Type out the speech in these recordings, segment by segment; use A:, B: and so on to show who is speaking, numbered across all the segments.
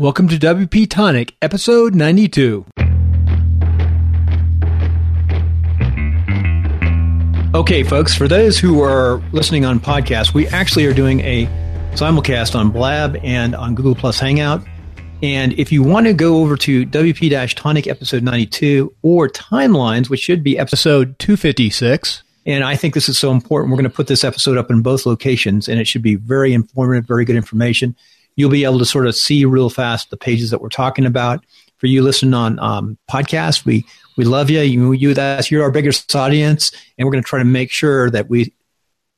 A: Welcome to WP Tonic, episode 92. Okay, folks, for those who are listening on podcast, we actually are doing a simulcast on Blab and on Google Plus Hangout. And if you want to go over to WP Tonic episode 92 or Timelines, which should be episode 256, and I think this is so important. We're going to put this episode up in both locations, and it should be very informative, very good information. You'll be able to sort of see real fast the pages that we're talking about. For you listening on um, podcast, we we love you. You, you that's you're our biggest audience, and we're going to try to make sure that we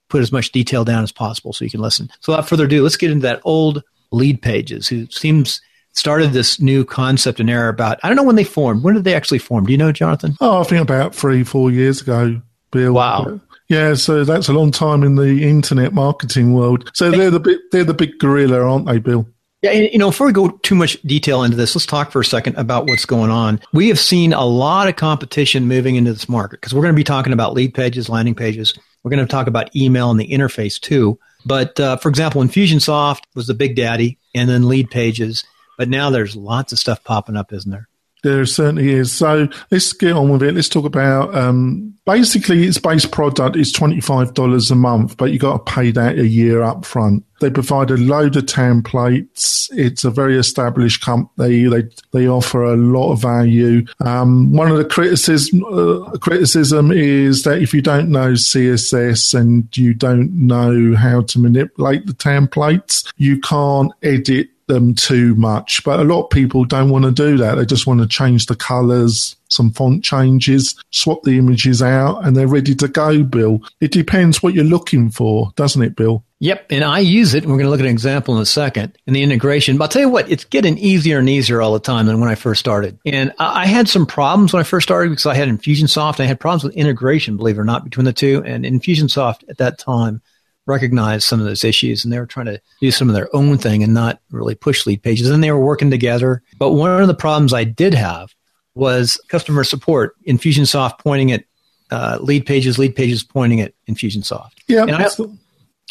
A: put as much detail down as possible so you can listen. So, without further ado, let's get into that old lead pages. Who seems started this new concept and era about I don't know when they formed. When did they actually form? Do you know, Jonathan?
B: Oh, I think about three, four years ago. Bill.
A: Wow.
B: Yeah, so that's a long time in the internet marketing world. So they're the big, they're the big gorilla, aren't they, Bill?
A: Yeah, you know, before we go too much detail into this, let's talk for a second about what's going on. We have seen a lot of competition moving into this market because we're going to be talking about lead pages, landing pages. We're going to talk about email and the interface too. But uh, for example, Infusionsoft was the big daddy, and then lead pages. But now there's lots of stuff popping up, isn't there?
B: There certainly is. So let's get on with it. Let's talk about um, basically its base product is twenty five dollars a month, but you got to pay that a year up front. They provide a load of templates. It's a very established company. They they offer a lot of value. Um, one of the criticism uh, criticism is that if you don't know CSS and you don't know how to manipulate the templates, you can't edit them too much. But a lot of people don't want to do that. They just want to change the colors, some font changes, swap the images out, and they're ready to go, Bill. It depends what you're looking for, doesn't it, Bill?
A: Yep, and I use it. We're going to look at an example in a second in the integration. But I'll tell you what, it's getting easier and easier all the time than when I first started. And I had some problems when I first started because I had Infusionsoft. And I had problems with integration, believe it or not, between the two. And Infusionsoft at that time recognized some of those issues and they were trying to do some of their own thing and not really push lead pages. And they were working together. But one of the problems I did have was customer support, Infusionsoft pointing at uh, lead pages, lead pages pointing at Infusionsoft.
B: Yeah.
A: And I,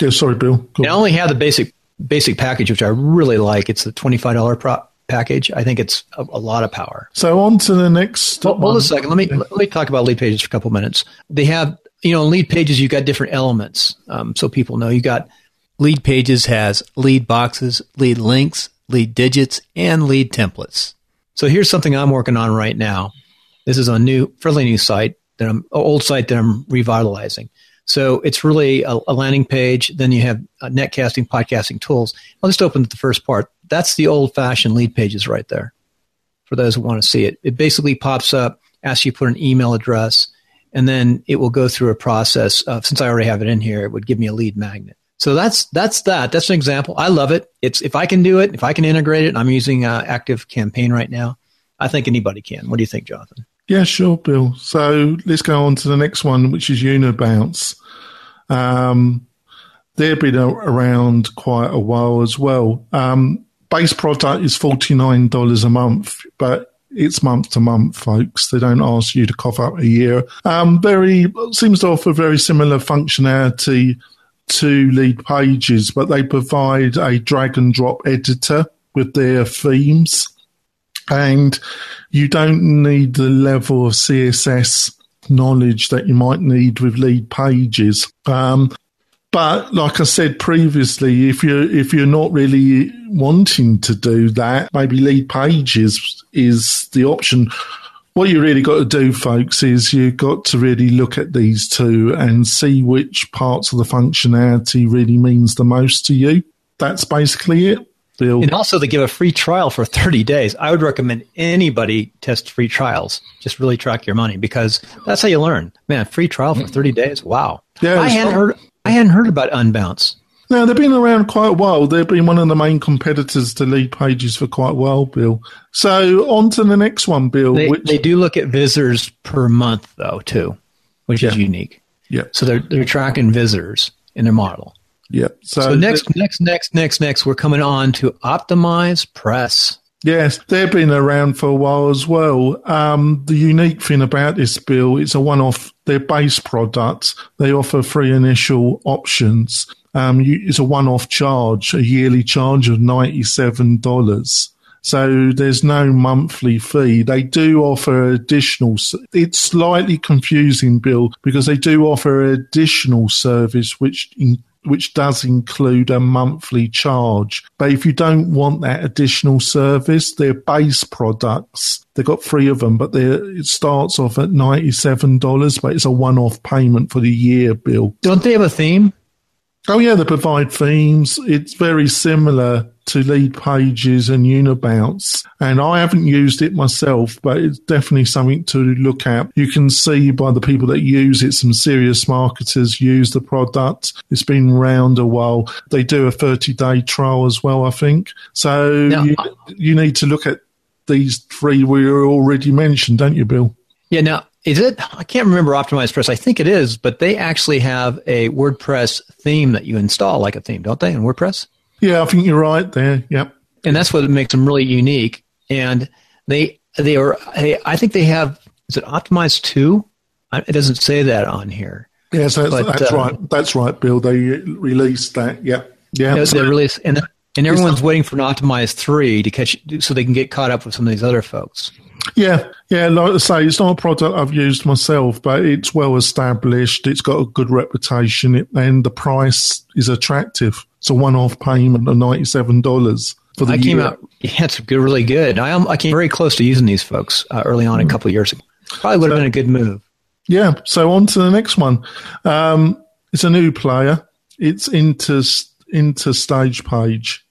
B: yeah, sorry, Bill.
A: Go I only have the basic basic package, which I really like. It's the twenty five dollar pro- package. I think it's a, a, lot of power.
B: So on to the next.
A: Well, hold a second. Let me let me talk about lead pages for a couple minutes. They have you know, in lead pages, you've got different elements. Um, so people know you got lead pages has lead boxes, lead links, lead digits, and lead templates. So here's something I'm working on right now. This is a new, fairly new site that I'm, old site that I'm revitalizing. So it's really a, a landing page. Then you have uh, netcasting, podcasting tools. I'll just open the first part. That's the old fashioned lead pages right there. For those who want to see it, it basically pops up, asks you to put an email address, and then it will go through a process of since I already have it in here, it would give me a lead magnet. So that's that's that. That's an example. I love it. It's if I can do it, if I can integrate it. I'm using uh, Active Campaign right now. I think anybody can. What do you think, Jonathan?
B: Yeah, sure, Bill. So let's go on to the next one, which is Unibounce. Um, they've been around quite a while as well. Um, base product is forty nine dollars a month, but it's month to month, folks. They don't ask you to cough up a year. Um, very seems to offer very similar functionality to lead pages, but they provide a drag and drop editor with their themes, and you don't need the level of CSS knowledge that you might need with lead pages. Um, but like I said previously, if you're if you're not really wanting to do that, maybe lead pages is the option. What you really got to do, folks, is you've got to really look at these two and see which parts of the functionality really means the most to you. That's basically it.
A: And also, they give a free trial for 30 days. I would recommend anybody test free trials. Just really track your money because that's how you learn. Man, free trial for mm. 30 days. Wow. Yeah, I hadn't heard. I hadn't heard about Unbounce.
B: Now they've been around quite a while. They've been one of the main competitors to lead pages for quite a while, Bill. So on to the next one, Bill.
A: They, which... they do look at visitors per month, though, too, which yeah. is unique.
B: Yeah.
A: So they're they're tracking visitors in their model.
B: Yeah.
A: So, so next, next, next, next, next, we're coming on to OptimizePress.
B: Yes, they've been around for a while as well. Um, the unique thing about this bill, it's a one-off. Their base product, they offer three initial options. Um, you, it's a one-off charge, a yearly charge of ninety-seven dollars. So there's no monthly fee. They do offer additional. It's slightly confusing, Bill, because they do offer additional service which in, which does include a monthly charge. But if you don't want that additional service, their base products, they've got three of them, but it starts off at $97, but it's a one off payment for the year, Bill.
A: Don't they have a theme?
B: Oh, yeah, they provide themes. It's very similar to lead pages and Unibounce. And I haven't used it myself, but it's definitely something to look at. You can see by the people that use it, some serious marketers use the product. It's been around a while. They do a 30 day trial as well, I think. So now, you, you need to look at these three we already mentioned, don't you, Bill?
A: Yeah. Now, is it? I can't remember OptimizePress. I think it is, but they actually have a WordPress theme that you install like a theme, don't they, in WordPress?
B: Yeah, I think you're right there. Yep.
A: And that's what makes them really unique. And they they are. They, I think they have. Is it Optimize two? It doesn't say that on here.
B: Yes, that's, but, that's uh, right. That's right, Bill. They released that. Yeah, yeah.
A: They, they released, and and everyone's waiting for an optimized three to catch, so they can get caught up with some of these other folks.
B: Yeah, yeah. Like I say, it's not a product I've used myself, but it's well established. It's got a good reputation, and the price is attractive. It's a one-off payment of ninety-seven dollars for the I
A: came
B: year.
A: out. Yeah, it's really good. I am. I came very close to using these folks uh, early on, mm. a couple of years ago. Probably would have so, been a good move.
B: Yeah. So on to the next one. Um, it's a new player. It's into into stage page.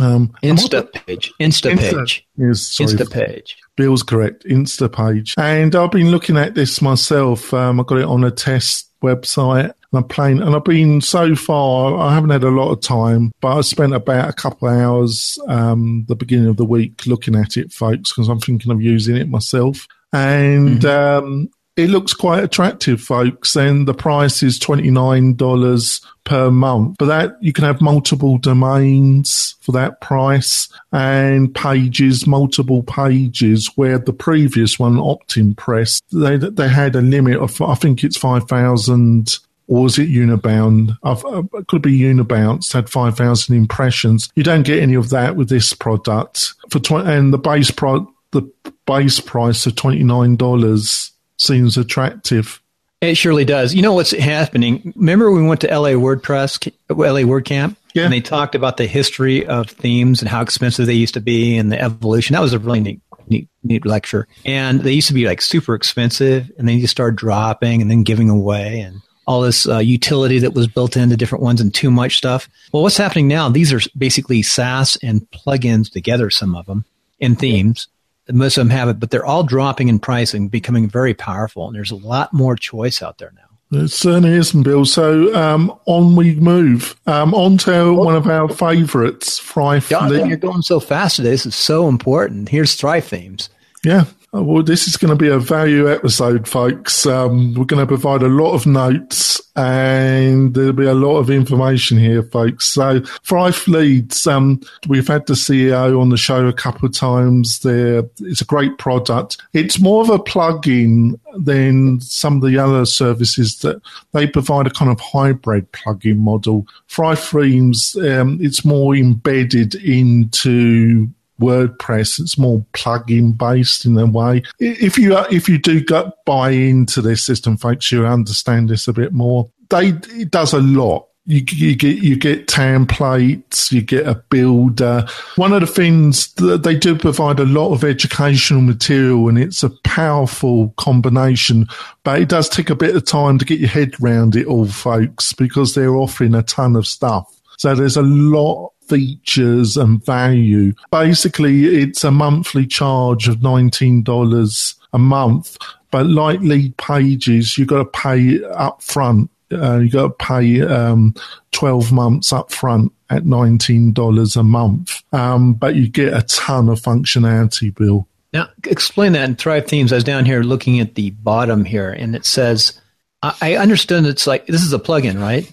A: Um, Instapage. Insta, page.
B: Yes, sorry.
A: Instapage.
B: Bill's correct. Instapage. And I've been looking at this myself. Um, I got it on a test website. And I'm playing, and I've been so far. I haven't had a lot of time, but I spent about a couple of hours um, the beginning of the week looking at it, folks, because I'm thinking of using it myself. And mm-hmm. um, it looks quite attractive, folks, and the price is $29 per month. For that, you can have multiple domains for that price and pages, multiple pages, where the previous one, Optimpress, they, they had a limit of, I think it's 5,000 or was it Unibound? Uh, it could be Unibounce had 5,000 impressions. You don't get any of that with this product. For tw- and the base pro- the base price of $29 seems attractive.
A: It surely does. You know what's happening? Remember we went to LA WordPress, LA WordCamp? Yeah. And they talked about the history of themes and how expensive they used to be and the evolution. That was a really neat, neat, neat lecture. And they used to be like super expensive and then you start dropping and then giving away and all this uh, utility that was built into different ones and too much stuff. Well, what's happening now? These are basically SaaS and plugins together, some of them in themes most of them have it, but they're all dropping in price and becoming very powerful. And there's a lot more choice out there now.
B: It certainly isn't, Bill. So um, on we move. Um, on to one of our favourites, Thrive.
A: John, you're going so fast today. This is so important. Here's Thrive themes.
B: Yeah, well, this is going to be a value episode, folks. Um, we're going to provide a lot of notes and there'll be a lot of information here, folks. So, Thrive Leads, um, we've had the CEO on the show a couple of times. There, it's a great product. It's more of a plug-in than some of the other services that they provide a kind of hybrid plug-in model. Thrive Themes, um, it's more embedded into WordPress. It's more plug-in based in a way. If you if you do get buy into this system, folks, you understand this a bit more. They it does a lot. You, you get you get templates, you get a builder. One of the things that they do provide a lot of educational material, and it's a powerful combination. But it does take a bit of time to get your head around it all, folks, because they're offering a ton of stuff. So there's a lot features and value. Basically, it's a monthly charge of $19 a month, but like lead pages, you've got to pay up front. Uh, you got to pay um, 12 months up front at $19 a month. Um, but you get a ton of functionality, Bill.
A: Now, explain that in Thrive Themes. I was down here looking at the bottom here, and it says, I, understand it's like this is a plugin, right?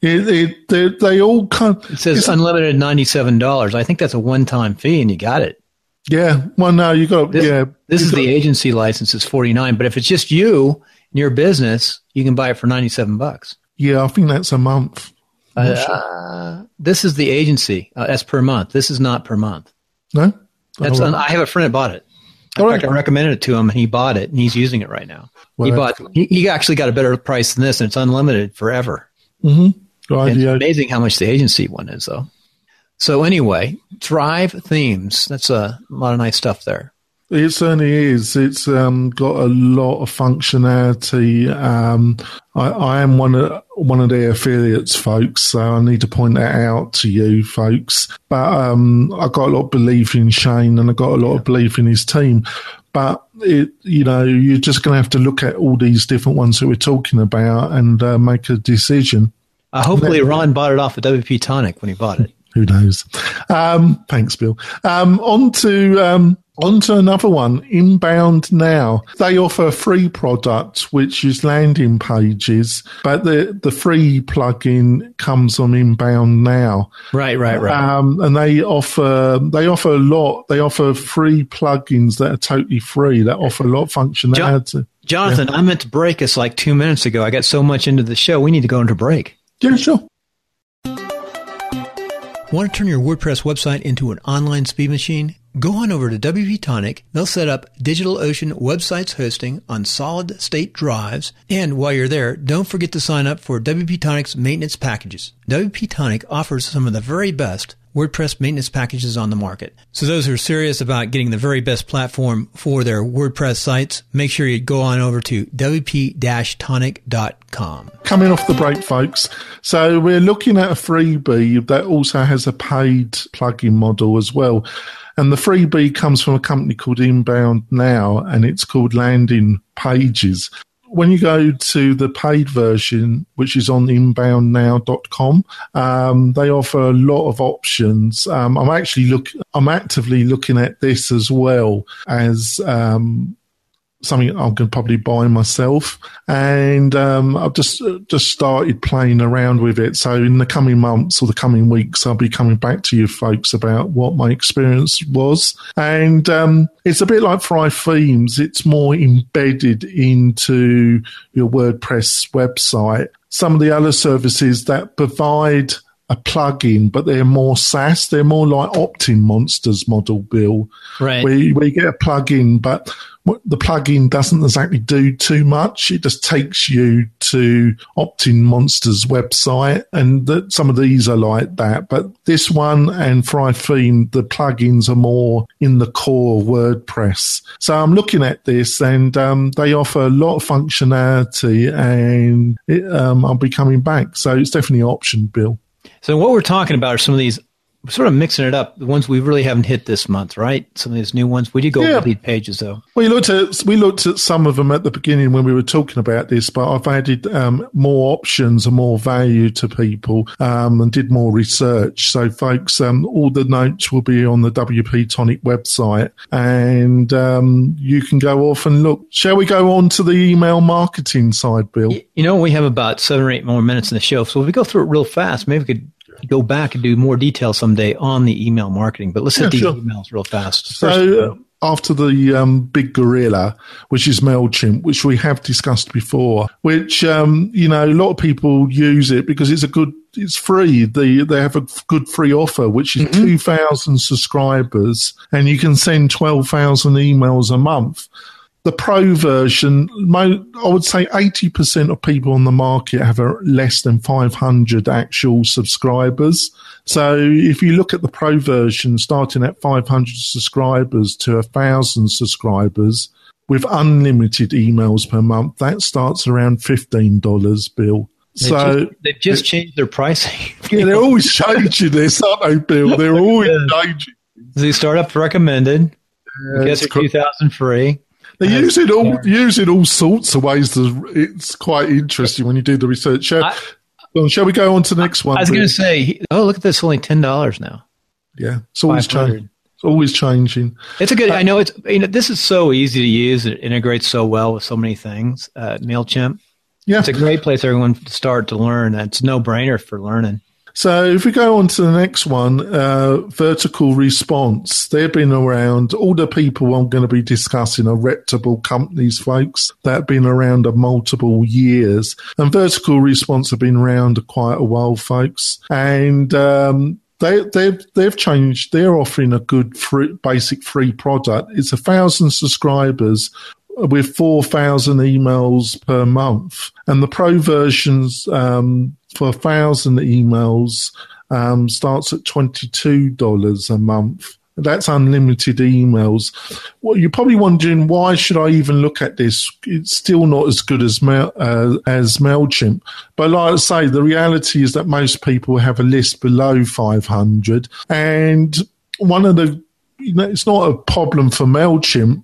B: It, it, they, they all come.
A: It says unlimited ninety seven dollars. I think that's a one time fee, and you got it.
B: Yeah. Well, no, you got.
A: This,
B: yeah.
A: This is got, the agency license It's forty nine, but if it's just you and your business, you can buy it for ninety seven bucks.
B: Yeah, I think that's a month.
A: Uh, sure. uh, this is the agency. Uh, that's per month. This is not per month.
B: No,
A: That's
B: right.
A: I have a friend that bought it. In
B: All
A: fact,
B: right.
A: I recommended it to him, and he bought it, and he's using it right now. he bought. He, he actually got a better price than this, and it's unlimited forever.
B: Mm-hmm.
A: And
B: idea.
A: It's amazing how much the agency one is, though. So anyway, Thrive Themes. That's uh, a lot of nice stuff there.
B: It certainly is. It's um, got a lot of functionality. Um, I, I am one of one of their affiliates, folks. So I need to point that out to you, folks. But um, I got a lot of belief in Shane, and I got a lot of belief in his team. But it, you know, you're just going to have to look at all these different ones that we're talking about and uh, make a decision.
A: Uh, hopefully, Ron bought it off of WP Tonic when he bought it.
B: Who knows? Um, thanks, Bill. Um, on to um, on to another one. Inbound now they offer free product which is landing pages, but the the free plugin comes on Inbound now.
A: Right, right, right.
B: Um, and they offer they offer a lot. They offer free plugins that are totally free that offer a lot of functionality.
A: Jonathan, I meant to break us like two minutes ago. I got so much into the show. We need to go into break.
B: Yeah, sure.
A: Want to turn your WordPress website into an online speed machine? Go on over to WP Tonic. They'll set up DigitalOcean websites hosting on solid state drives. And while you're there, don't forget to sign up for WP Tonic's maintenance packages. WP Tonic offers some of the very best WordPress maintenance packages on the market. So those who are serious about getting the very best platform for their WordPress sites, make sure you go on over to wp-tonic.com.
B: coming off the break, folks. So we're looking at a freebie that also has a paid plugin model as well. And the freebie comes from a company called Inbound Now, and it's called Landing Pages. When you go to the paid version, which is on inboundnow.com, um, they offer a lot of options. Um, I'm actually look, I'm actively looking at this as well as um, something going to probably buy myself. And um, I've just just started playing around with it. So in the coming months or the coming weeks, I'll be coming back to you folks about what my experience was. And um, it's a bit like Thrive Themes. It's more embedded into your WordPress website. Some of the other services that provide a plugin, but they're more SaaS. They're more like OptinMonsters model, Bill
A: Right.
B: where you, where you get a plug-in, but the plug-in doesn't exactly do too much. It just takes you to OptinMonsters website, and that some of these are like that. But this one and Thrive Theme, the plugins are more in the core WordPress. So I'm looking at this, and um, they offer a lot of functionality, and it, um, I'll be coming back. So it's definitely an option, Bill.
A: So what we're talking about are some of these sort of mixing it up. The ones we really haven't hit this month, right? Some of these new ones. We did go
B: Yeah.
A: over lead pages though.
B: We looked at we looked at some of them at the beginning when we were talking about this, but I've added um, more options and more value to people um, and did more research. So, folks, um, all the notes will be on the WP Tonic website, and um, you can go off and look. Shall we go on to the email marketing side, Bill?
A: You know, we have about seven or eight more minutes in the show, so if we go through it real fast, maybe we could go back and do more detail someday on the email marketing. But let's hit
B: Yeah,
A: these
B: sure.
A: emails real fast. First,
B: So uh, after the um, big gorilla, which is Mailchimp, which we have discussed before, which um, you know a lot of people use it because it's a good, it's free. They they have a good free offer, which is two thousand subscribers, and you can send twelve thousand emails a month. The pro version, I would say 80% of people on the market have a, less than 500 actual subscribers. So if you look at the pro version, starting at 500 subscribers to a thousand subscribers with unlimited emails per month, that starts around $15, Bill.
A: they've
B: So
A: just, they've just changed their pricing.
B: yeah, they're always changing this, aren't they, Bill? They're always changing.
A: the startup recommended.
B: Yeah,
A: Guess
B: it's
A: it's 2000 free.
B: They use it all use it all sorts of ways. To, it's quite interesting when you do the research. Shall,
A: I-
B: well, shall we go on to the next one?
A: I was going to say, oh, look at this, only $10 now.
B: yeah, it's always changing. It's always changing.
A: It's a good. I know it's. You know, this is so easy to use. It integrates so well with so many things. Uh, Mailchimp.
B: Yeah.
A: It's a great place for everyone to start to learn. It's no brainer for learning.
B: So if we go on to the next one, uh, VerticalResponse, they've been around. All the people I'm going to be discussing are reputable companies, folks, that have been around a multiple years. And VerticalResponse have been around quite a while, folks. And um, they, they've they've changed. They're offering a good free, basic free product. It's a thousand subscribers with four thousand emails per month, and the pro versions um, for a thousand emails um, starts at twenty two dollars a month. That's unlimited emails. Well, you're probably wondering why should I even look at this? It's still not as good as Mail, uh, as Mailchimp. But like I say, the reality is that most people have a list below 500, and one of the you know, it's not a problem for Mailchimp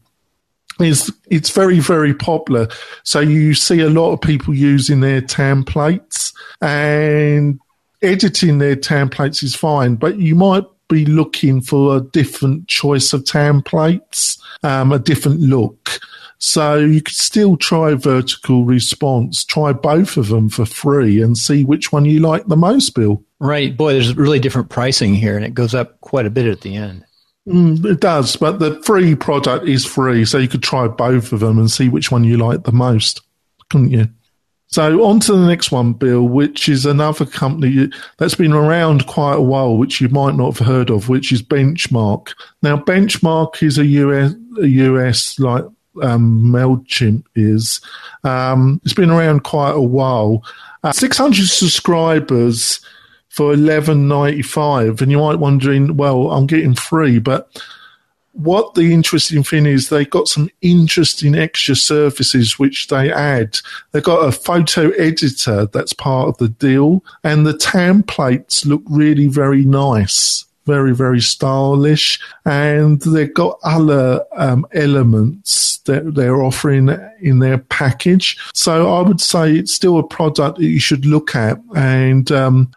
B: is it's very very popular so you see a lot of people using their templates and editing their templates is fine but you might be looking for a different choice of templates, um, a different look. So you could still try VerticalResponse, try both of them for free and see which one you like the most, Bill.
A: Right. Boy, there's really different pricing here and it goes up quite a bit at the end.
B: Mm, it does, but the free product is free. So you could try both of them and see which one you like the most, couldn't you? So on to the next one, Bill, which is another company that's been around quite a while, which you might not have heard of, which is Benchmark. Now, Benchmark is a US, a US like um, Mailchimp is. Um, it's been around quite a while. Uh, 600 subscribers for 11.95, and you might wondering, well, I'm getting free, but what the interesting thing is, they got some interesting extra services which they add. They've got a photo editor that's part of the deal, and the templates look really very nice. Very, very stylish, and they've got other um, elements that they're offering in their package. So I would say it's still a product that you should look at, and um,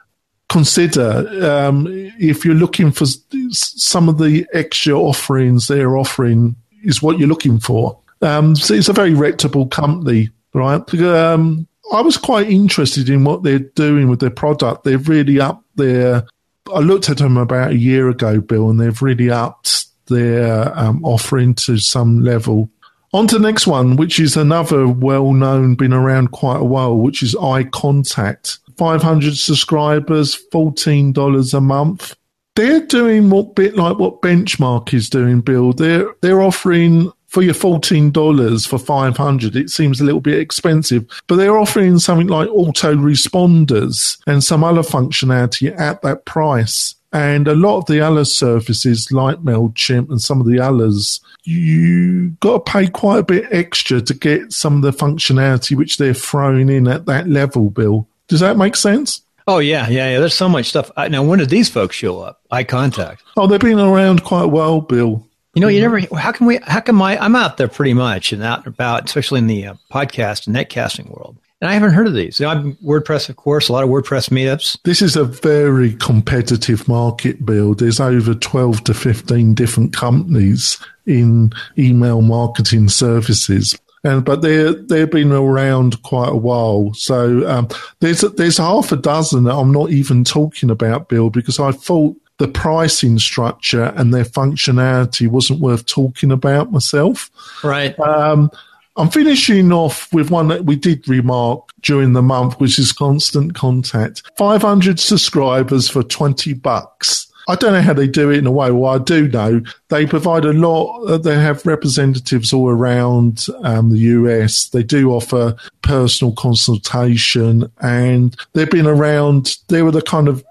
B: consider um, if you're looking for some of the extra offerings they're offering is what you're looking for. Um, so it's a very reputable company, right? Um, I was quite interested in what they're doing with their product. They've really upped their. I looked at them about a year ago, Bill, and they've really upped their um, offering to some level. On to the next one, which is another well known, been around quite a while, which is iContact. 500 subscribers, $14 a month. They're doing what bit like what Benchmark is doing, Bill. They're they're offering for your fourteen dollars for five hundred, it seems a little bit expensive. But they're offering something like auto responders and some other functionality at that price. And a lot of the other services like MailChimp and some of the others, you got to pay quite a bit extra to get some of the functionality which they're throwing in at that level, Bill. Does that make sense?
A: Oh yeah, yeah, yeah. There's so much stuff. Now, when did these folks show up? iContact.
B: Oh, they've been around quite well, Bill.
A: You know, you never. How can we? How come I? I'm out there pretty much and out and about, especially in the uh, podcast and netcasting world. And I haven't heard of these. You know, I'm WordPress, of course, a lot of WordPress meetups.
B: This is a very competitive market, Bill. There's over 12 to 15 different companies in email marketing services and but they they've been around quite a while. So um, there's there's half a dozen that I'm not even talking about, Bill, because I thought the pricing structure and their functionality wasn't worth talking about myself.
A: Right.
B: Um, I'm finishing off with one that we did remark during the month, which is Constant Contact. 500 subscribers for 20 bucks. I don't know how they do it in a way. Well, I do know they provide a lot. Uh, they have representatives all around um, the US. They do offer personal consultation, and they've been around. They were the kind of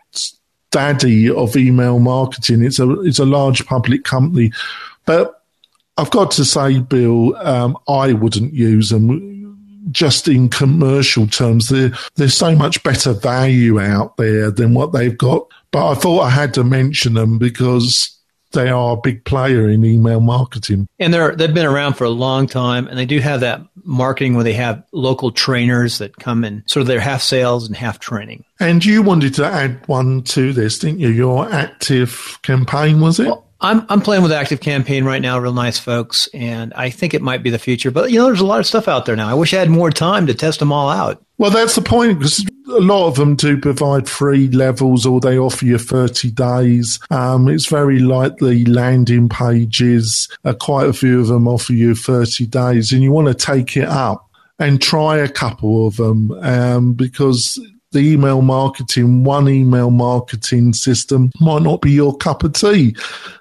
B: daddy of email marketing. It's a it's a large public company, but I've got to say, Bill, um, I wouldn't use them just in commercial terms, there's so much better value out there than what they've got. But I thought I had to mention them because they are a big player in email marketing.
A: And they're they've been around for a long time and they do have that marketing where they have local trainers that come in sort of they're half sales and half training.
B: And you wanted to add one to this, didn't you? Your active campaign, was it? Well,
A: I'm I'm playing with Active Campaign right now, real nice folks, and I think it might be the future. But you know, there's a lot of stuff out there now. I wish I had more time to test them all out.
B: Well, that's the point because a lot of them do provide free levels, or they offer you 30 days. Um, it's very likely landing pages. Uh, quite a few of them offer you 30 days, and you want to take it up and try a couple of them um, because the email marketing, one email marketing system might not be your cup of tea.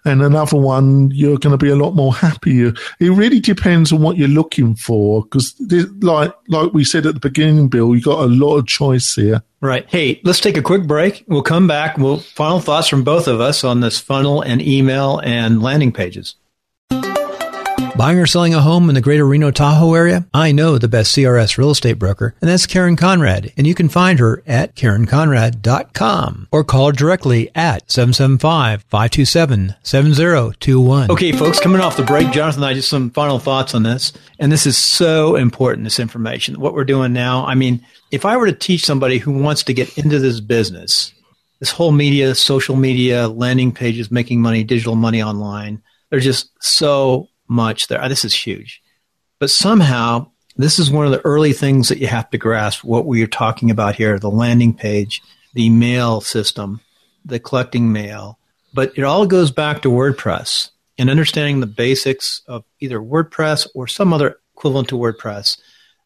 B: And another one, you're going to be a lot more happier. It really depends on what you're looking for. Because like, like we said at the beginning, Bill, you got a lot of choice here.
A: Right. Hey, let's take a quick break. We'll come back. We'll final thoughts from both of us on this funnel and email and landing pages. Buying or selling a home in the greater Reno Tahoe area? I know the best CRS real estate broker, and that's Karen Conrad. And you can find her at KarenConrad.com or call directly at 775-527-7021. Okay, folks, coming off the break, Jonathan and I just some final thoughts on this. And this is so important, this information. What we're doing now, I mean, if I were to teach somebody who wants to get into this business, this whole media, social media, landing pages, making money, digital money online, they're just so much there. This is huge. But somehow, this is one of the early things that you have to grasp what we are talking about here the landing page, the mail system, the collecting mail. But it all goes back to WordPress and understanding the basics of either WordPress or some other equivalent to WordPress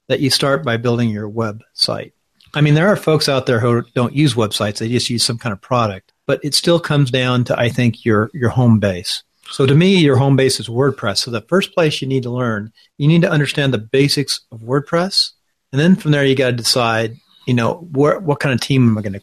A: that you start by building your website. I mean, there are folks out there who don't use websites, they just use some kind of product, but it still comes down to, I think, your, your home base. So to me, your home base is WordPress. So the first place you need to learn, you need to understand the basics of WordPress. And then from there, you got to decide, you know, what, what kind of team am I going to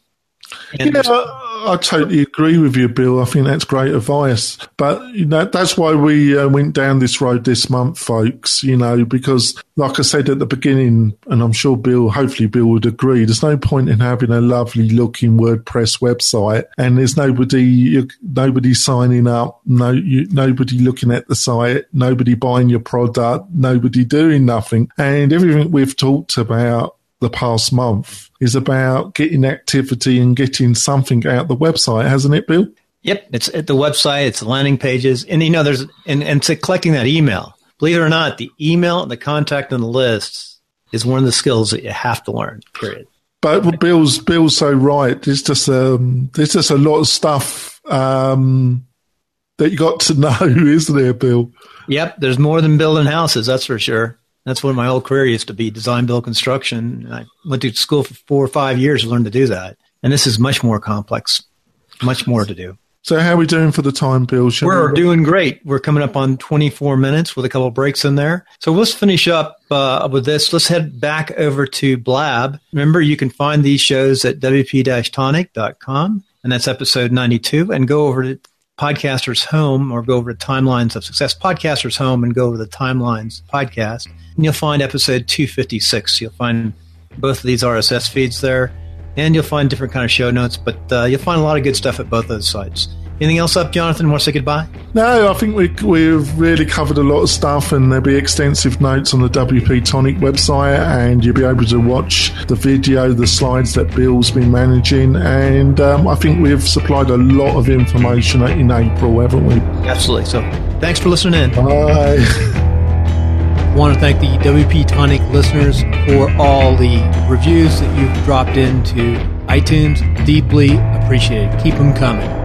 B: yeah, I, I, totally agree with you, Bill. I think that's great advice. But you know, that's why we uh, went down this road this month, folks. You know, because like I said at the beginning, and I'm sure Bill, hopefully Bill would agree. There's no point in having a lovely looking WordPress website, and there's nobody, nobody signing up, no, you, nobody looking at the site, nobody buying your product, nobody doing nothing, and everything we've talked about the past month is about getting activity and getting something out the website, hasn't it, Bill?
A: Yep, it's at the website, it's landing pages, and you know, there's and and to collecting that email. Believe it or not, the email and the contact and the lists is one of the skills that you have to learn. Period.
B: But Bill's Bill's so right. There's just um, there's just a lot of stuff um, that you got to know, isn't there, Bill?
A: Yep, there's more than building houses, that's for sure. That's what my whole career used to be design, build, construction. I went to school for four or five years to learn to do that. And this is much more complex, much more to do.
B: So, how are we doing for the time, Bill? Shall
A: We're we... doing great. We're coming up on 24 minutes with a couple of breaks in there. So, let's finish up uh, with this. Let's head back over to Blab. Remember, you can find these shows at wp tonic.com, and that's episode 92. And go over to Podcasters Home or go over to Timelines of Success Podcasters Home and go over the Timelines podcast. And you'll find episode 256. You'll find both of these RSS feeds there and you'll find different kind of show notes, but uh, you'll find a lot of good stuff at both those sites. Anything else up, Jonathan? Want to say goodbye?
B: No, I think we, we've really covered a lot of stuff, and there'll be extensive notes on the WP Tonic website, and you'll be able to watch the video, the slides that Bill's been managing, and um, I think we've supplied a lot of information in April, haven't we?
A: Absolutely. So, thanks for listening in.
B: Bye.
A: I want to thank the WP Tonic listeners for all the reviews that you've dropped into iTunes. Deeply appreciated. Keep them coming.